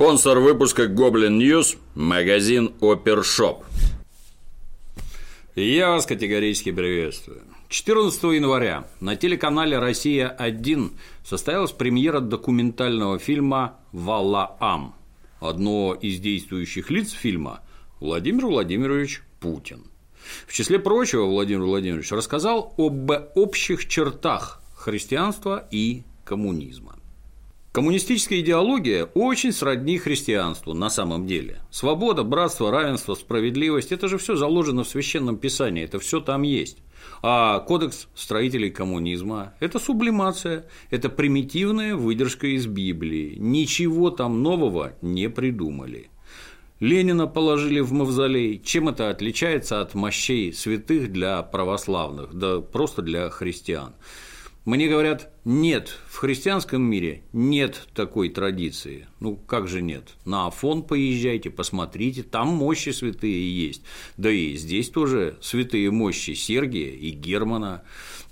Спонсор выпуска Goblin News – магазин Опершоп. Я вас категорически приветствую. 14 января на телеканале «Россия-1» состоялась премьера документального фильма «Валаам». Одно из действующих лиц фильма – Владимир Владимирович Путин. В числе прочего Владимир Владимирович рассказал об общих чертах христианства и коммунизма. Коммунистическая идеология очень сродни христианству на самом деле. Свобода, братство, равенство, справедливость – это же все заложено в священном писании, это все там есть. А кодекс строителей коммунизма – это сублимация, это примитивная выдержка из Библии. Ничего там нового не придумали. Ленина положили в мавзолей. Чем это отличается от мощей святых для православных, да просто для христиан? Мне говорят, нет, в христианском мире нет такой традиции. Ну, как же нет? На Афон поезжайте, посмотрите, там мощи святые есть. Да и здесь тоже святые мощи Сергия и Германа.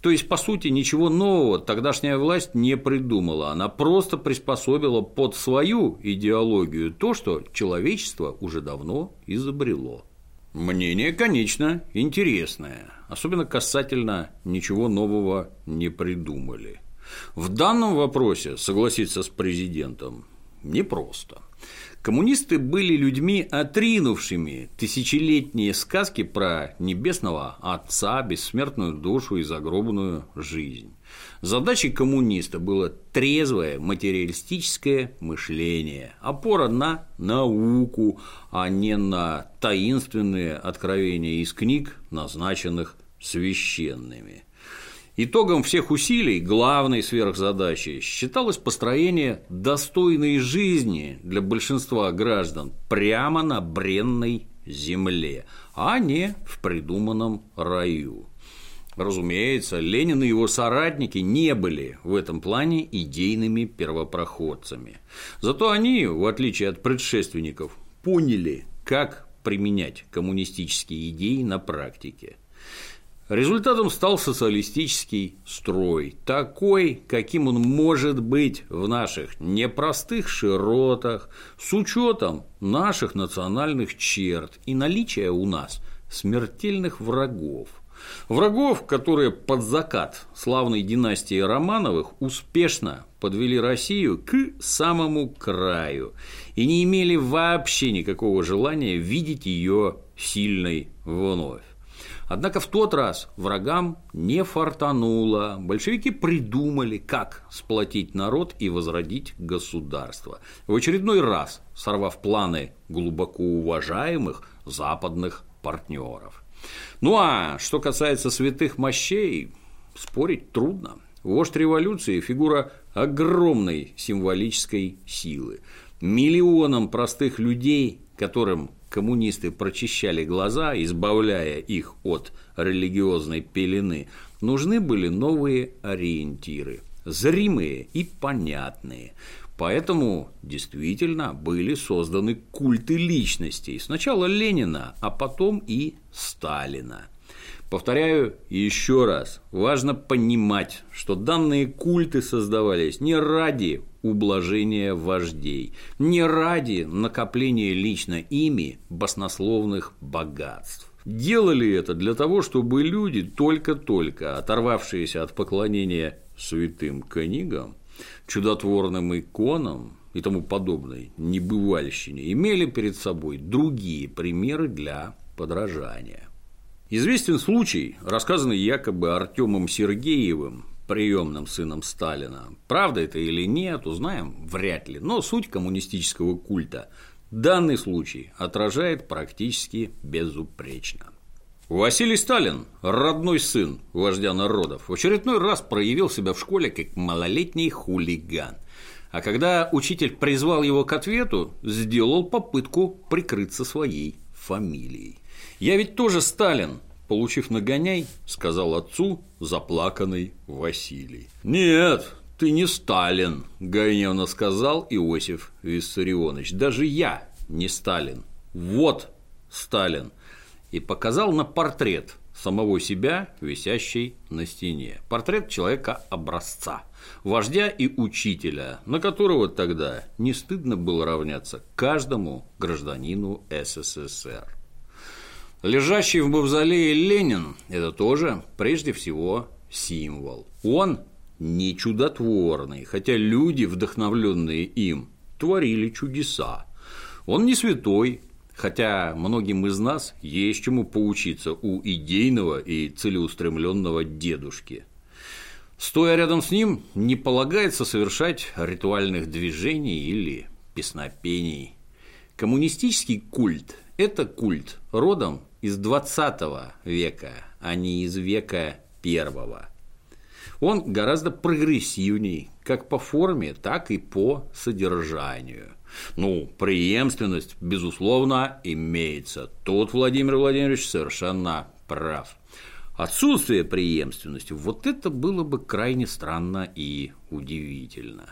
То есть, по сути, ничего нового тогдашняя власть не придумала, она просто приспособила под свою идеологию то, что человечество уже давно изобрело. Мнение, конечно, интересное, особенно касательно ничего нового не придумали. В данном вопросе согласиться с президентом непросто. Коммунисты были людьми, отринувшими тысячелетние сказки про небесного отца, бессмертную душу и загробную жизнь. Задачей коммуниста было трезвое материалистическое мышление, опора на науку, а не на таинственные откровения из книг, назначенных священными. Итогом всех усилий главной сверхзадачей считалось построение достойной жизни для большинства граждан прямо на бренной земле, а не в придуманном раю. Разумеется, Ленин и его соратники не были в этом плане идейными первопроходцами. Зато они, в отличие от предшественников, поняли, как применять коммунистические идеи на практике. Результатом стал социалистический строй, такой, каким он может быть в наших непростых широтах, с учетом наших национальных черт и наличия у нас смертельных врагов. Врагов, которые под закат славной династии Романовых успешно подвели Россию к самому краю и не имели вообще никакого желания видеть ее сильной вновь. Однако в тот раз врагам не фартануло. Большевики придумали, как сплотить народ и возродить государство. В очередной раз сорвав планы глубоко уважаемых западных партнеров. Ну а что касается святых мощей, спорить трудно. Вождь революции – фигура огромной символической силы. Миллионам простых людей, которым коммунисты прочищали глаза, избавляя их от религиозной пелены, нужны были новые ориентиры, зримые и понятные. Поэтому действительно были созданы культы личностей. Сначала Ленина, а потом и Сталина. Повторяю еще раз, важно понимать, что данные культы создавались не ради ублажения вождей, не ради накопления лично ими баснословных богатств. Делали это для того, чтобы люди, только-только оторвавшиеся от поклонения святым книгам, чудотворным иконам и тому подобной небывальщине, имели перед собой другие примеры для подражания. Известен случай, рассказанный якобы Артемом Сергеевым, приемным сыном Сталина. Правда это или нет, узнаем вряд ли, но суть коммунистического культа данный случай отражает практически безупречно. Василий Сталин, родной сын вождя народов, в очередной раз проявил себя в школе как малолетний хулиган. А когда учитель призвал его к ответу, сделал попытку прикрыться своей фамилией. «Я ведь тоже Сталин», получив нагоняй, сказал отцу заплаканный Василий. «Нет, ты не Сталин», – гневно сказал Иосиф Виссарионович. «Даже я не Сталин. Вот Сталин». И показал на портрет самого себя, висящий на стене. Портрет человека образца, вождя и учителя, на которого тогда не стыдно было равняться каждому гражданину СССР. Лежащий в мавзолее Ленин – это тоже прежде всего символ. Он не чудотворный, хотя люди, вдохновленные им, творили чудеса. Он не святой, хотя многим из нас есть чему поучиться у идейного и целеустремленного дедушки. Стоя рядом с ним, не полагается совершать ритуальных движений или песнопений. Коммунистический культ – это культ родом из 20 века, а не из века первого. Он гораздо прогрессивней как по форме, так и по содержанию. Ну, преемственность, безусловно, имеется. Тут Владимир Владимирович совершенно прав. Отсутствие преемственности – вот это было бы крайне странно и удивительно.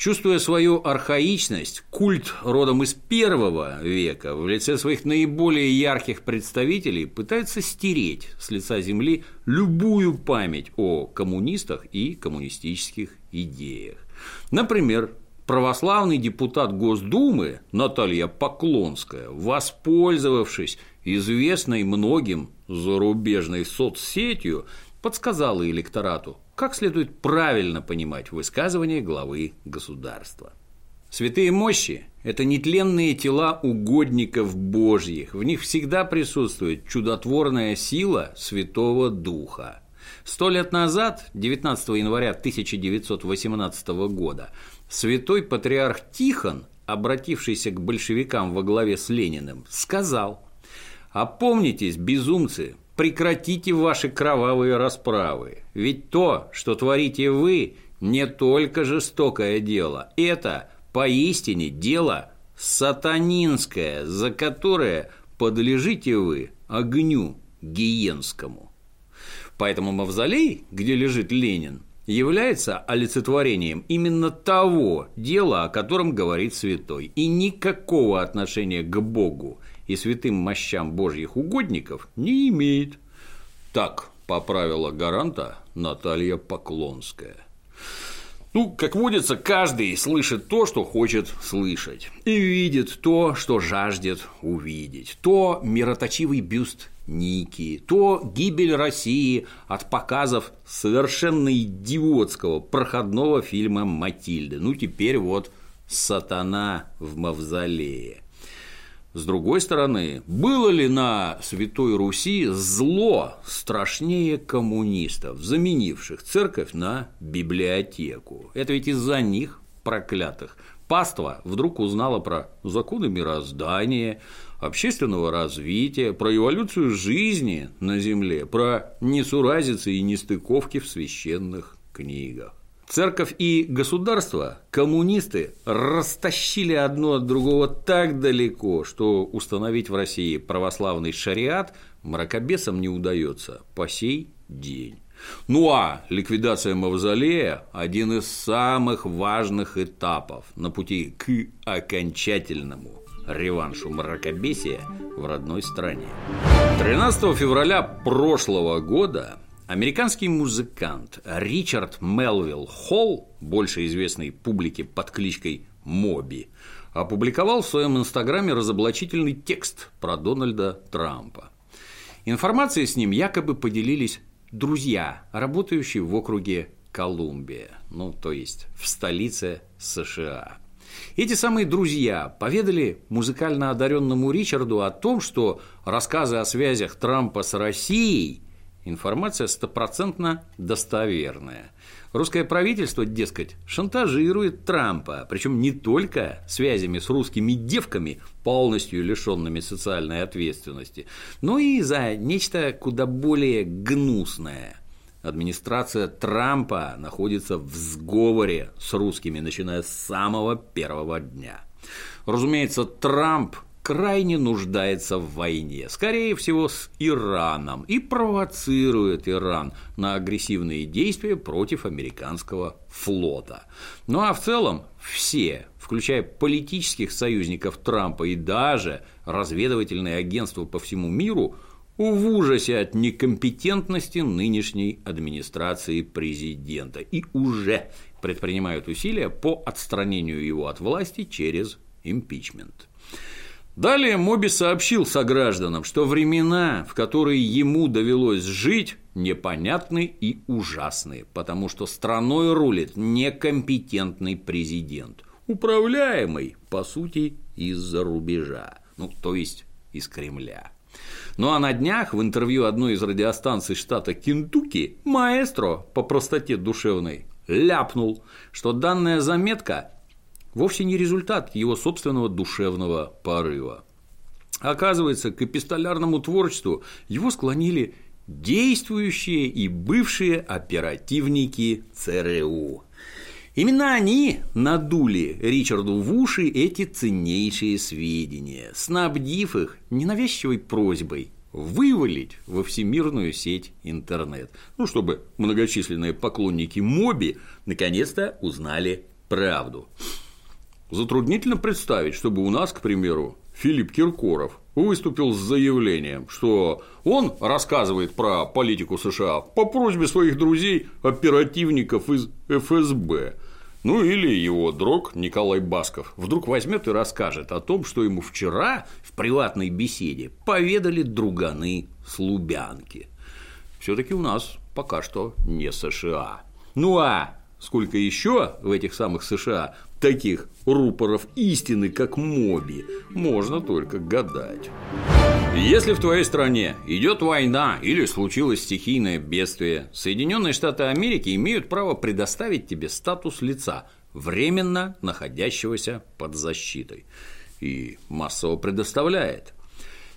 Чувствуя свою архаичность, культ родом из первого века в лице своих наиболее ярких представителей пытается стереть с лица земли любую память о коммунистах и коммунистических идеях. Например, православный депутат Госдумы Наталья Поклонская, воспользовавшись известной многим зарубежной соцсетью, подсказала электорату, как следует правильно понимать высказывания главы государства. Святые мощи – это нетленные тела угодников Божьих, в них всегда присутствует чудотворная сила Святого Духа. Сто лет назад, 19 января 1918 года, святой патриарх Тихон, обратившийся к большевикам во главе с Лениным, сказал «Опомнитесь, безумцы, прекратите ваши кровавые расправы. Ведь то, что творите вы, не только жестокое дело. Это поистине дело сатанинское, за которое подлежите вы огню гиенскому. Поэтому мавзолей, где лежит Ленин, является олицетворением именно того дела, о котором говорит святой, и никакого отношения к Богу и святым мощам божьих угодников не имеет. Так поправила гаранта Наталья Поклонская. Ну, как водится, каждый слышит то, что хочет слышать, и видит то, что жаждет увидеть. То мироточивый бюст Ники, то гибель России от показов совершенно идиотского проходного фильма «Матильда». Ну, теперь вот «Сатана в мавзолее». С другой стороны, было ли на Святой Руси зло страшнее коммунистов, заменивших церковь на библиотеку? Это ведь из-за них, проклятых, паства вдруг узнала про законы мироздания, общественного развития, про эволюцию жизни на Земле, про несуразицы и нестыковки в священных книгах. Церковь и государство коммунисты растащили одно от другого так далеко, что установить в России православный шариат мракобесам не удается по сей день. Ну а ликвидация мавзолея – один из самых важных этапов на пути к окончательному реваншу мракобесия в родной стране. 13 февраля прошлого года Американский музыкант Ричард Мелвилл Холл, больше известный публике под кличкой Моби, опубликовал в своем инстаграме разоблачительный текст про Дональда Трампа. Информацией с ним якобы поделились друзья, работающие в округе Колумбия, ну, то есть в столице США. Эти самые друзья поведали музыкально одаренному Ричарду о том, что рассказы о связях Трампа с Россией Информация стопроцентно достоверная. Русское правительство, дескать, шантажирует Трампа, причем не только связями с русскими девками, полностью лишенными социальной ответственности, но и за нечто куда более гнусное. Администрация Трампа находится в сговоре с русскими, начиная с самого первого дня. Разумеется, Трамп крайне нуждается в войне, скорее всего, с Ираном, и провоцирует Иран на агрессивные действия против американского флота. Ну а в целом все, включая политических союзников Трампа и даже разведывательные агентства по всему миру, в ужасе от некомпетентности нынешней администрации президента и уже предпринимают усилия по отстранению его от власти через импичмент. Далее Моби сообщил согражданам, что времена, в которые ему довелось жить, непонятны и ужасны, потому что страной рулит некомпетентный президент, управляемый, по сути, из-за рубежа, ну, то есть из Кремля. Ну а на днях в интервью одной из радиостанций штата Кентукки маэстро по простоте душевной ляпнул, что данная заметка вовсе не результат его собственного душевного порыва. Оказывается, к эпистолярному творчеству его склонили действующие и бывшие оперативники ЦРУ. Именно они надули Ричарду в уши эти ценнейшие сведения, снабдив их ненавязчивой просьбой вывалить во всемирную сеть интернет, ну, чтобы многочисленные поклонники Моби наконец-то узнали правду. Затруднительно представить, чтобы у нас, к примеру, Филипп Киркоров выступил с заявлением, что он рассказывает про политику США по просьбе своих друзей оперативников из ФСБ. Ну или его друг Николай Басков вдруг возьмет и расскажет о том, что ему вчера в приватной беседе поведали друганы с Лубянки. Все-таки у нас пока что не США. Ну а сколько еще в этих самых США таких рупоров истины, как Моби, можно только гадать. Если в твоей стране идет война или случилось стихийное бедствие, Соединенные Штаты Америки имеют право предоставить тебе статус лица, временно находящегося под защитой. И массово предоставляет.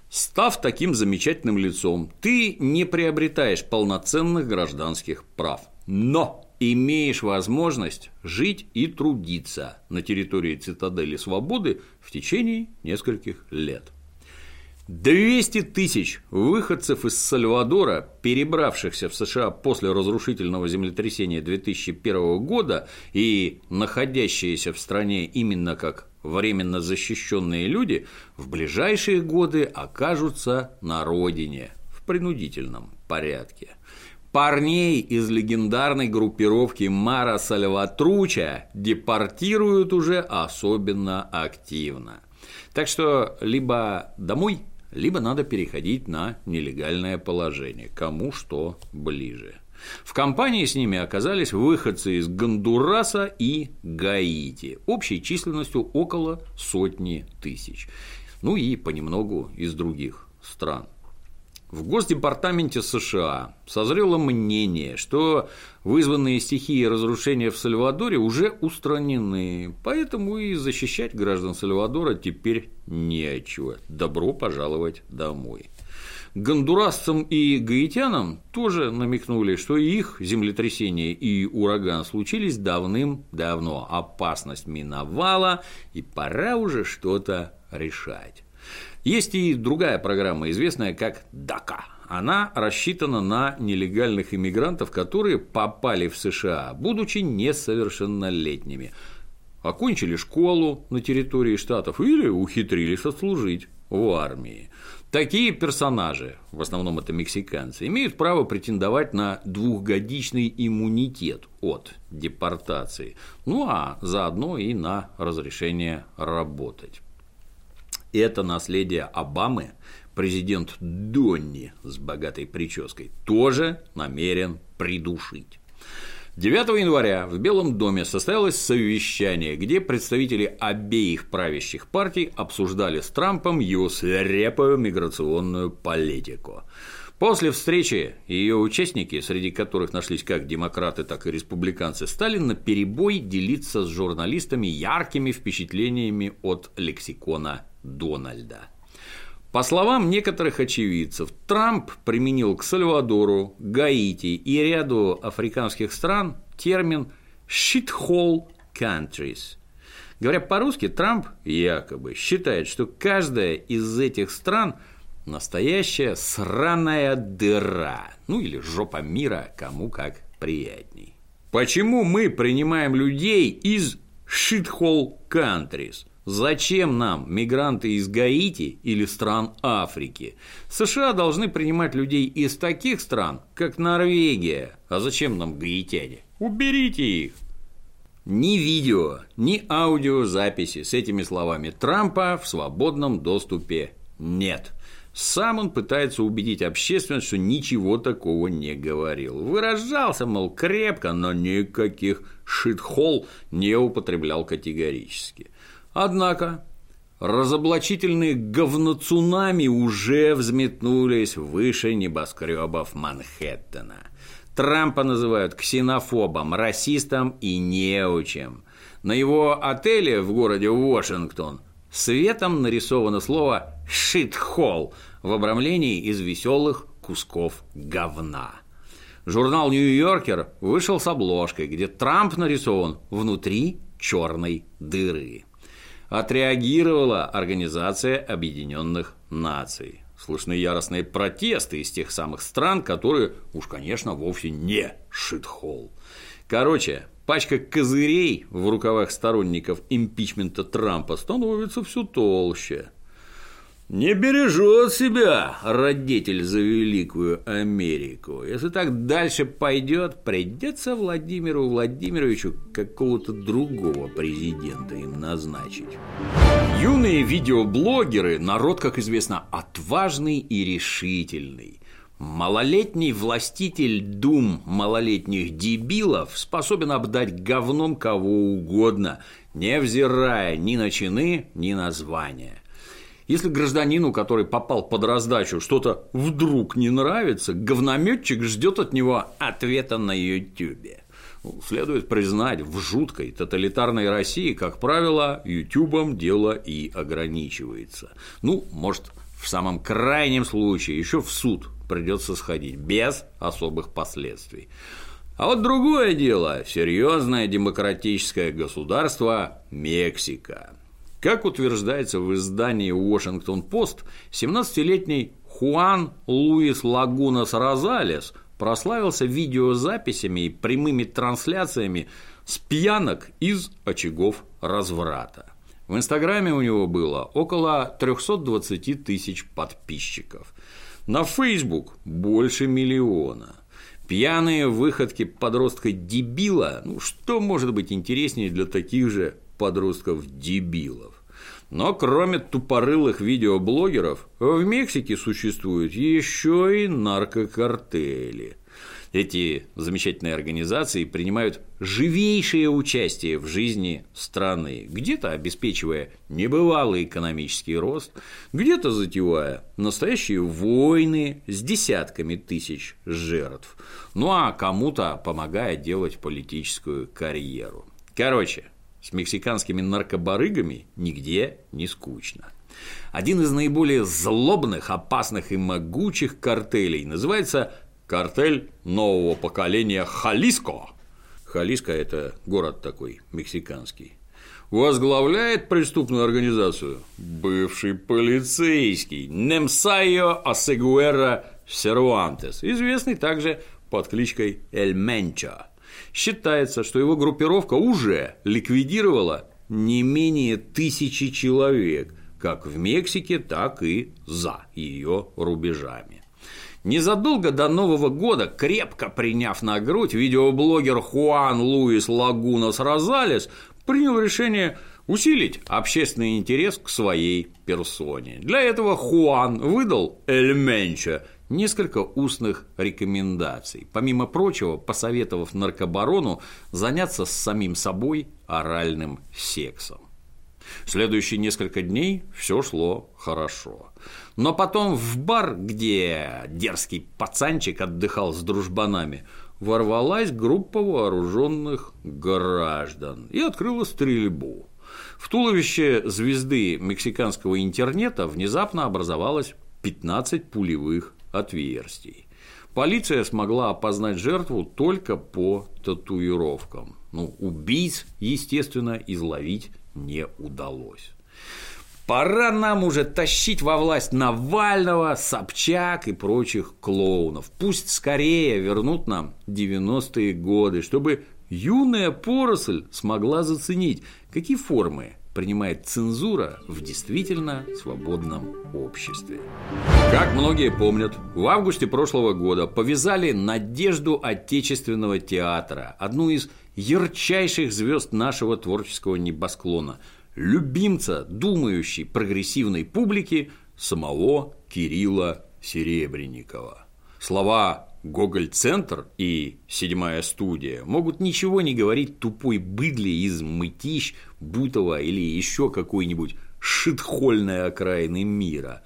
Став таким замечательным лицом, ты не приобретаешь полноценных гражданских прав. Но имеешь возможность жить и трудиться на территории цитадели свободы в течение нескольких лет. 200 тысяч выходцев из Сальвадора, перебравшихся в США после разрушительного землетрясения 2001 года и находящиеся в стране именно как временно защищенные люди, в ближайшие годы окажутся на родине в принудительном порядке парней из легендарной группировки Мара Сальватруча депортируют уже особенно активно. Так что либо домой, либо надо переходить на нелегальное положение, кому что ближе. В компании с ними оказались выходцы из Гондураса и Гаити, общей численностью около сотни тысяч. Ну и понемногу из других стран. В Госдепартаменте США созрело мнение, что вызванные стихии разрушения в Сальвадоре уже устранены, поэтому и защищать граждан Сальвадора теперь нечего. Добро пожаловать домой. Гондурасцам и гаитянам тоже намекнули, что их землетрясение и ураган случились давным-давно, опасность миновала, и пора уже что-то решать. Есть и другая программа, известная как ДАКА. Она рассчитана на нелегальных иммигрантов, которые попали в США, будучи несовершеннолетними, окончили школу на территории штатов или ухитрились отслужить в армии. Такие персонажи, в основном это мексиканцы, имеют право претендовать на двухгодичный иммунитет от депортации, ну а заодно и на разрешение работать это наследие Обамы президент Донни с богатой прической тоже намерен придушить. 9 января в Белом доме состоялось совещание, где представители обеих правящих партий обсуждали с Трампом его свирепую миграционную политику. После встречи ее участники, среди которых нашлись как демократы, так и республиканцы, стали на перебой делиться с журналистами яркими впечатлениями от лексикона Дональда. По словам некоторых очевидцев, Трамп применил к Сальвадору, Гаити и ряду африканских стран термин «shithole countries». Говоря по-русски, Трамп якобы считает, что каждая из этих стран – настоящая сраная дыра, ну или жопа мира, кому как приятней. Почему мы принимаем людей из shithole countries – Зачем нам мигранты из Гаити или стран Африки? США должны принимать людей из таких стран, как Норвегия. А зачем нам гаитяне? Уберите их. Ни видео, ни аудиозаписи с этими словами Трампа в свободном доступе нет. Сам он пытается убедить общественность, что ничего такого не говорил. Выражался, мол, крепко, но никаких шитхол не употреблял категорически. Однако разоблачительные говноцунами уже взметнулись выше небоскребов Манхэттена. Трампа называют ксенофобом, расистом и неучем. На его отеле в городе Вашингтон светом нарисовано слово «шитхолл» в обрамлении из веселых кусков говна. Журнал «Нью-Йоркер» вышел с обложкой, где Трамп нарисован внутри черной дыры отреагировала Организация Объединенных Наций. Слышны яростные протесты из тех самых стран, которые, уж, конечно, вовсе не шитхол. Короче, пачка козырей в рукавах сторонников импичмента Трампа становится все толще. Не бережет себя родитель за великую Америку. Если так дальше пойдет, придется Владимиру Владимировичу какого-то другого президента им назначить. Юные видеоблогеры – народ, как известно, отважный и решительный. Малолетний властитель дум малолетних дебилов способен обдать говном кого угодно, невзирая ни на чины, ни на звания. Если гражданину, который попал под раздачу, что-то вдруг не нравится, говнометчик ждет от него ответа на Ютубе. Ну, следует признать, в жуткой тоталитарной России, как правило, Ютубом дело и ограничивается. Ну, может, в самом крайнем случае еще в суд придется сходить без особых последствий. А вот другое дело – серьезное демократическое государство Мексика. Как утверждается в издании «Вашингтон-Пост», 17-летний Хуан Луис Лагунас Розалес прославился видеозаписями и прямыми трансляциями с пьянок из очагов разврата. В Инстаграме у него было около 320 тысяч подписчиков. На Facebook больше миллиона. Пьяные выходки подростка-дебила, ну что может быть интереснее для таких же подростков-дебилов. Но кроме тупорылых видеоблогеров, в Мексике существуют еще и наркокартели. Эти замечательные организации принимают живейшее участие в жизни страны, где-то обеспечивая небывалый экономический рост, где-то затевая настоящие войны с десятками тысяч жертв, ну а кому-то помогая делать политическую карьеру. Короче, с мексиканскими наркобарыгами нигде не скучно. Один из наиболее злобных, опасных и могучих картелей называется картель нового поколения Халиско. Халиско – это город такой, мексиканский. Возглавляет преступную организацию бывший полицейский Немсайо Асегуэра Сервантес, известный также под кличкой Эль Менчо. Считается, что его группировка уже ликвидировала не менее тысячи человек, как в Мексике, так и за ее рубежами. Незадолго до Нового года, крепко приняв на грудь, видеоблогер Хуан Луис Лагунас Розалес принял решение усилить общественный интерес к своей персоне. Для этого Хуан выдал Эль Менча несколько устных рекомендаций, помимо прочего, посоветовав наркобарону заняться с самим собой оральным сексом. Следующие несколько дней все шло хорошо. Но потом в бар, где дерзкий пацанчик отдыхал с дружбанами, ворвалась группа вооруженных граждан и открыла стрельбу. В туловище звезды мексиканского интернета внезапно образовалось 15 пулевых отверстий. Полиция смогла опознать жертву только по татуировкам. Ну, убийц, естественно, изловить не удалось. Пора нам уже тащить во власть Навального, Собчак и прочих клоунов. Пусть скорее вернут нам 90-е годы, чтобы юная поросль смогла заценить, какие формы принимает цензура в действительно свободном обществе. Как многие помнят, в августе прошлого года повязали надежду отечественного театра, одну из ярчайших звезд нашего творческого небосклона, любимца думающей прогрессивной публики самого Кирилла Серебренникова. Слова Гоголь-центр и седьмая студия могут ничего не говорить тупой быдле из Мытищ, Бутова или еще какой-нибудь шитхольной окраины мира,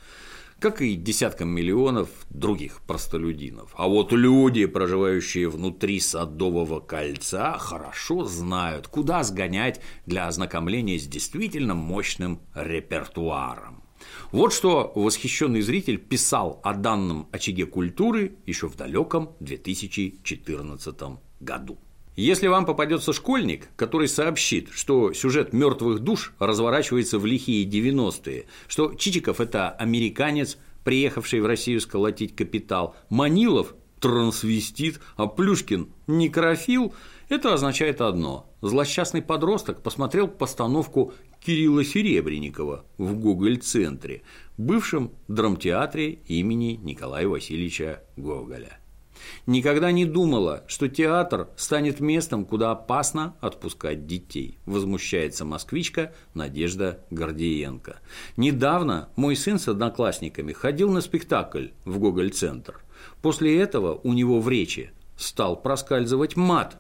как и десяткам миллионов других простолюдинов. А вот люди, проживающие внутри Садового кольца, хорошо знают, куда сгонять для ознакомления с действительно мощным репертуаром. Вот что восхищенный зритель писал о данном очаге культуры еще в далеком 2014 году. Если вам попадется школьник, который сообщит, что сюжет мертвых душ разворачивается в лихие 90-е, что Чичиков – это американец, приехавший в Россию сколотить капитал, Манилов – трансвестит, а Плюшкин – некрофил, это означает одно – злосчастный подросток посмотрел постановку Кирилла Серебренникова в Гоголь-центре, бывшем драмтеатре имени Николая Васильевича Гоголя. Никогда не думала, что театр станет местом, куда опасно отпускать детей, возмущается москвичка Надежда Гордиенко. Недавно мой сын с одноклассниками ходил на спектакль в Гоголь-центр. После этого у него в речи стал проскальзывать мат.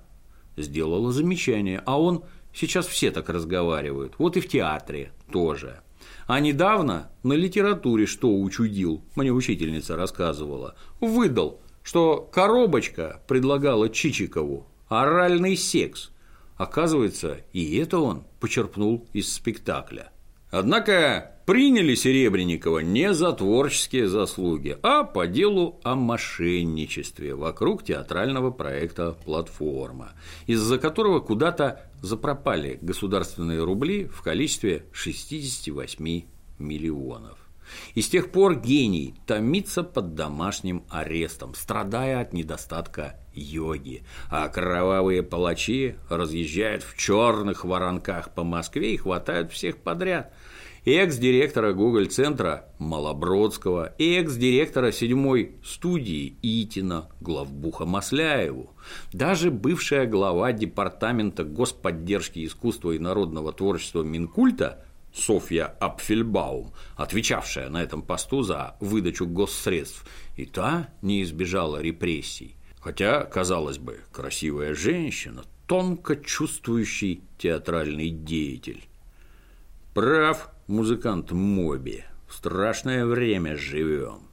Сделала замечание, а он Сейчас все так разговаривают. Вот и в театре тоже. А недавно на литературе что учудил, мне учительница рассказывала, выдал, что коробочка предлагала Чичикову оральный секс. Оказывается, и это он почерпнул из спектакля. Однако приняли Серебренникова не за творческие заслуги, а по делу о мошенничестве вокруг театрального проекта «Платформа», из-за которого куда-то запропали государственные рубли в количестве 68 миллионов. И с тех пор гений томится под домашним арестом, страдая от недостатка йоги, а кровавые палачи разъезжают в черных воронках по Москве и хватают всех подряд. Экс-директора Гоголь-центра Малобродского, экс-директора седьмой студии Итина, главбуха Масляеву, даже бывшая глава Департамента господдержки искусства и народного творчества Минкульта Софья Апфельбаум, отвечавшая на этом посту за выдачу госсредств, и та не избежала репрессий. Хотя, казалось бы, красивая женщина, тонко чувствующий театральный деятель. Прав музыкант Моби. В страшное время живем.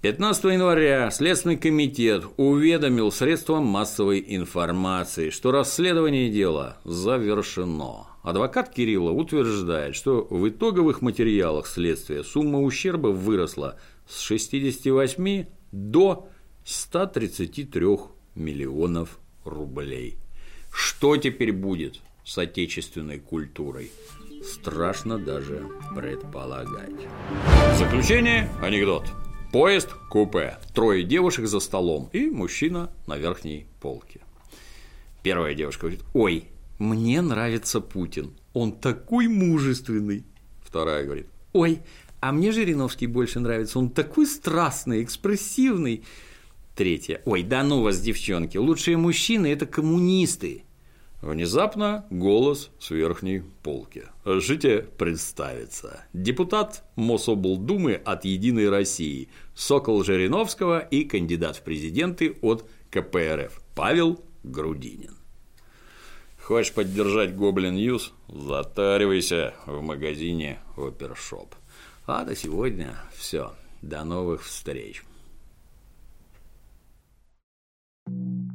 15 января Следственный комитет уведомил средствам массовой информации, что расследование дела завершено. Адвокат Кирилла утверждает, что в итоговых материалах следствия сумма ущерба выросла с 68 до 133 миллионов рублей. Что теперь будет с отечественной культурой? Страшно даже предполагать. В заключение анекдот. Поезд, купе, трое девушек за столом и мужчина на верхней полке. Первая девушка говорит, ой, мне нравится Путин, он такой мужественный. Вторая говорит, ой, а мне Жириновский больше нравится, он такой страстный, экспрессивный. Третья, ой, да ну вас, девчонки, лучшие мужчины – это коммунисты. Внезапно голос с верхней полки. Жите представиться. Депутат Мособлдумы от «Единой России», Сокол Жириновского и кандидат в президенты от КПРФ Павел Грудинин. Хочешь поддержать Goblin News? Затаривайся в магазине Опершоп. А до сегодня все. До новых встреч. thank you